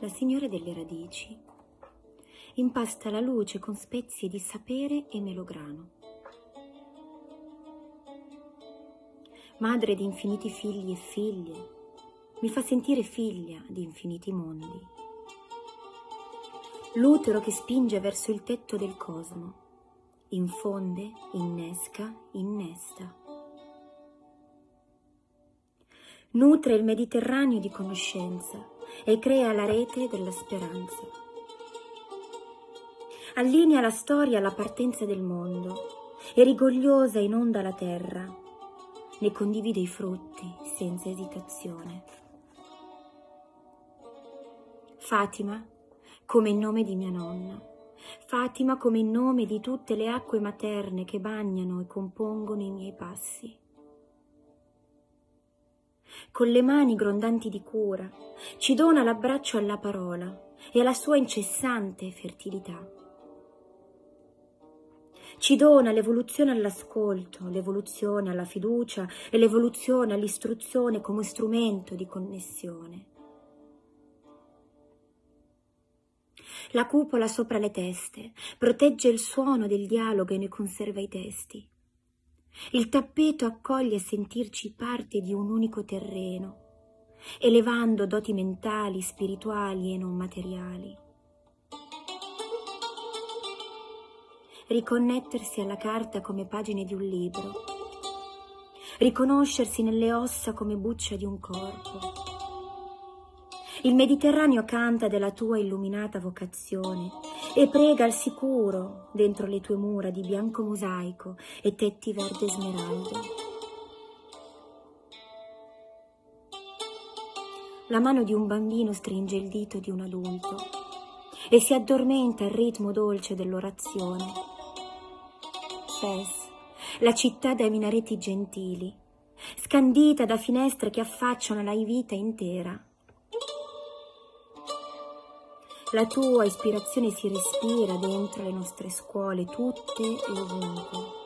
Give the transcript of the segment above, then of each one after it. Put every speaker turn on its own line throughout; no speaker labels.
la signora delle radici, impasta la luce con spezie di sapere e melograno. Madre di infiniti figli e figlie, mi fa sentire figlia di infiniti mondi. L'utero che spinge verso il tetto del cosmo, infonde, innesca, innesta. Nutre il Mediterraneo di conoscenza e crea la rete della speranza. Allinea la storia alla partenza del mondo e rigogliosa inonda la terra, ne condivide i frutti senza esitazione. Fatima come il nome di mia nonna. Fatima come il nome di tutte le acque materne che bagnano e compongono i miei passi. Con le mani grondanti di cura ci dona l'abbraccio alla parola e alla sua incessante fertilità. Ci dona l'evoluzione all'ascolto, l'evoluzione alla fiducia e l'evoluzione all'istruzione come strumento di connessione. La cupola sopra le teste protegge il suono del dialogo e ne conserva i testi. Il tappeto accoglie sentirci parte di un unico terreno, elevando doti mentali, spirituali e non materiali. Riconnettersi alla carta come pagine di un libro, riconoscersi nelle ossa come buccia di un corpo il Mediterraneo canta della tua illuminata vocazione e prega al sicuro dentro le tue mura di bianco mosaico e tetti verde smeraldo. La mano di un bambino stringe il dito di un adulto e si addormenta al ritmo dolce dell'orazione. Fes, la città dai minareti gentili, scandita da finestre che affacciano la vita intera la tua ispirazione si respira dentro le nostre scuole, tutte e ovunque.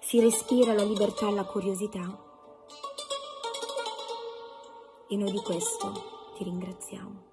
Si respira la libertà e la curiosità. E noi di questo ti ringraziamo.